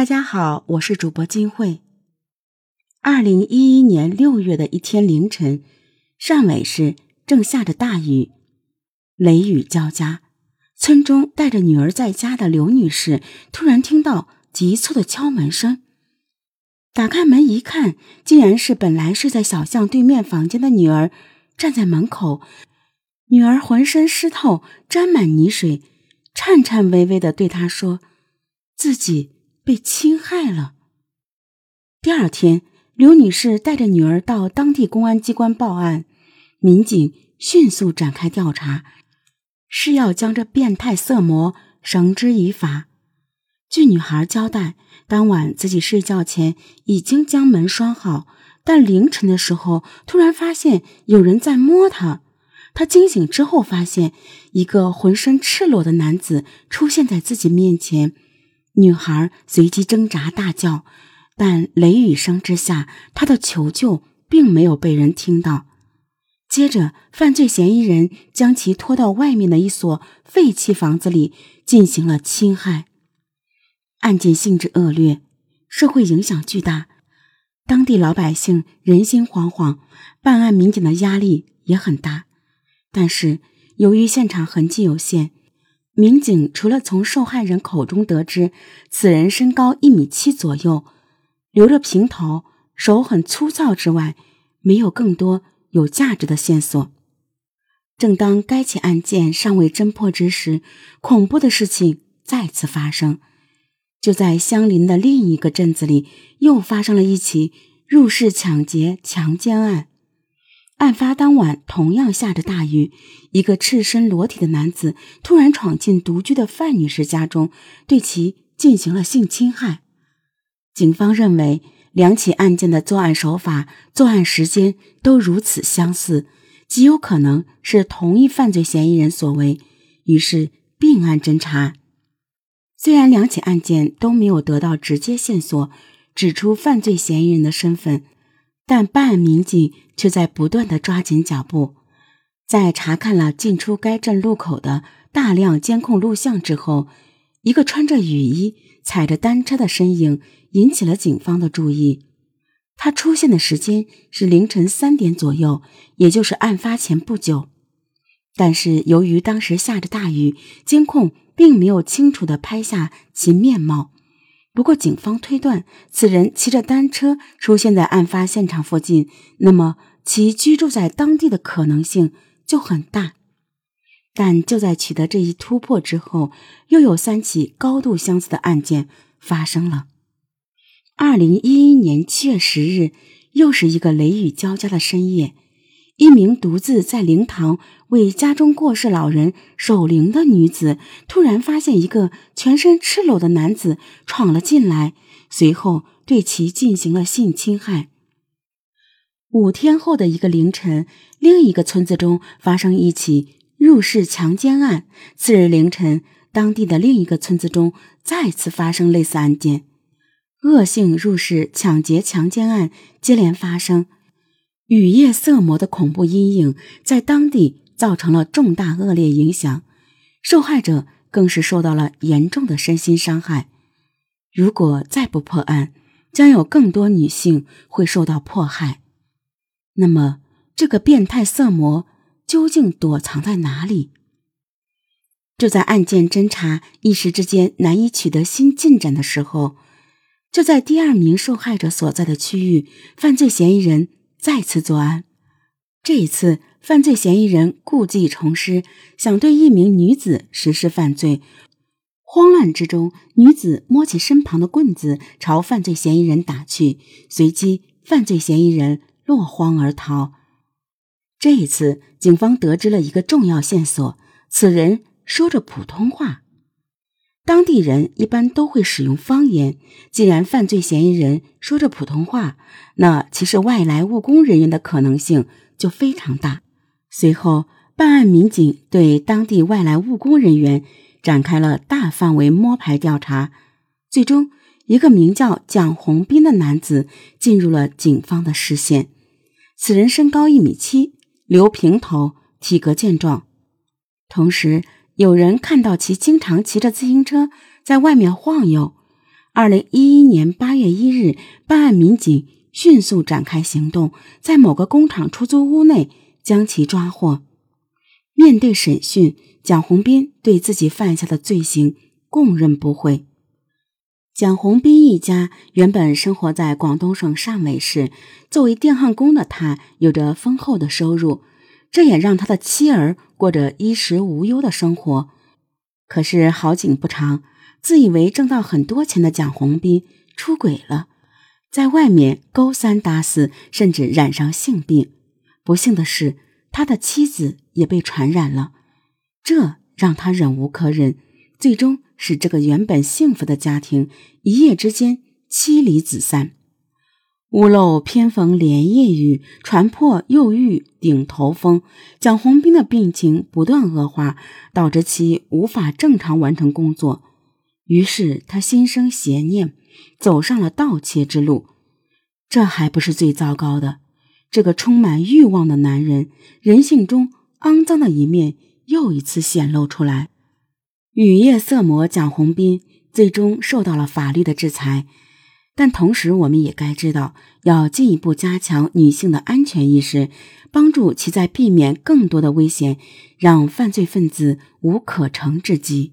大家好，我是主播金慧。二零一一年六月的一天凌晨，汕尾市正下着大雨，雷雨交加。村中带着女儿在家的刘女士突然听到急促的敲门声，打开门一看，竟然是本来睡在小巷对面房间的女儿站在门口。女儿浑身湿透，沾满泥水，颤颤巍巍的对她说：“自己。”被侵害了。第二天，刘女士带着女儿到当地公安机关报案，民警迅速展开调查，是要将这变态色魔绳之以法。据女孩交代，当晚自己睡觉前已经将门拴好，但凌晨的时候突然发现有人在摸她。她惊醒之后，发现一个浑身赤裸的男子出现在自己面前。女孩随即挣扎大叫，但雷雨声之下，她的求救并没有被人听到。接着，犯罪嫌疑人将其拖到外面的一所废弃房子里进行了侵害。案件性质恶劣，社会影响巨大，当地老百姓人心惶惶，办案民警的压力也很大。但是，由于现场痕迹有限。民警除了从受害人口中得知此人身高一米七左右，留着平头，手很粗糙之外，没有更多有价值的线索。正当该起案件尚未侦破之时，恐怖的事情再次发生。就在相邻的另一个镇子里，又发生了一起入室抢劫强奸案。案发当晚，同样下着大雨，一个赤身裸体的男子突然闯进独居的范女士家中，对其进行了性侵害。警方认为，两起案件的作案手法、作案时间都如此相似，极有可能是同一犯罪嫌疑人所为，于是并案侦查。虽然两起案件都没有得到直接线索，指出犯罪嫌疑人的身份。但办案民警却在不断的抓紧脚步，在查看了进出该镇路口的大量监控录像之后，一个穿着雨衣、踩着单车的身影引起了警方的注意。他出现的时间是凌晨三点左右，也就是案发前不久。但是由于当时下着大雨，监控并没有清楚的拍下其面貌。不过，警方推断此人骑着单车出现在案发现场附近，那么其居住在当地的可能性就很大。但就在取得这一突破之后，又有三起高度相似的案件发生了。二零一一年七月十日，又是一个雷雨交加的深夜。一名独自在灵堂为家中过世老人守灵的女子，突然发现一个全身赤裸的男子闯了进来，随后对其进行了性侵害。五天后的一个凌晨，另一个村子中发生一起入室强奸案。次日凌晨，当地的另一个村子中再次发生类似案件，恶性入室抢劫强奸案接连发生。雨夜色魔的恐怖阴影在当地造成了重大恶劣影响，受害者更是受到了严重的身心伤害。如果再不破案，将有更多女性会受到迫害。那么，这个变态色魔究竟躲藏在哪里？就在案件侦查一时之间难以取得新进展的时候，就在第二名受害者所在的区域，犯罪嫌疑人。再次作案，这一次犯罪嫌疑人故技重施，想对一名女子实施犯罪。慌乱之中，女子摸起身旁的棍子朝犯罪嫌疑人打去，随即犯罪嫌疑人落荒而逃。这一次，警方得知了一个重要线索：此人说着普通话。当地人一般都会使用方言。既然犯罪嫌疑人说着普通话，那其实外来务工人员的可能性就非常大。随后，办案民警对当地外来务工人员展开了大范围摸排调查。最终，一个名叫蒋红斌的男子进入了警方的视线。此人身高一米七，留平头，体格健壮，同时。有人看到其经常骑着自行车在外面晃悠，二零一一年八月一日，办案民警迅速展开行动，在某个工厂出租屋内将其抓获。面对审讯，蒋红斌对自己犯下的罪行供认不讳。蒋红斌一家原本生活在广东省汕尾市，作为电焊工的他有着丰厚的收入，这也让他的妻儿过着衣食无忧的生活。可是好景不长，自以为挣到很多钱的蒋红斌出轨了，在外面勾三搭四，甚至染上性病。不幸的是，他的妻子也被传染了，这让他忍无可忍，最终。使这个原本幸福的家庭一夜之间妻离子散。屋漏偏逢连夜雨，船破又遇顶头风。蒋红斌的病情不断恶化，导致其无法正常完成工作。于是他心生邪念，走上了盗窃之路。这还不是最糟糕的，这个充满欲望的男人，人性中肮脏的一面又一次显露出来。雨夜色魔蒋红斌最终受到了法律的制裁，但同时我们也该知道，要进一步加强女性的安全意识，帮助其在避免更多的危险，让犯罪分子无可乘之机。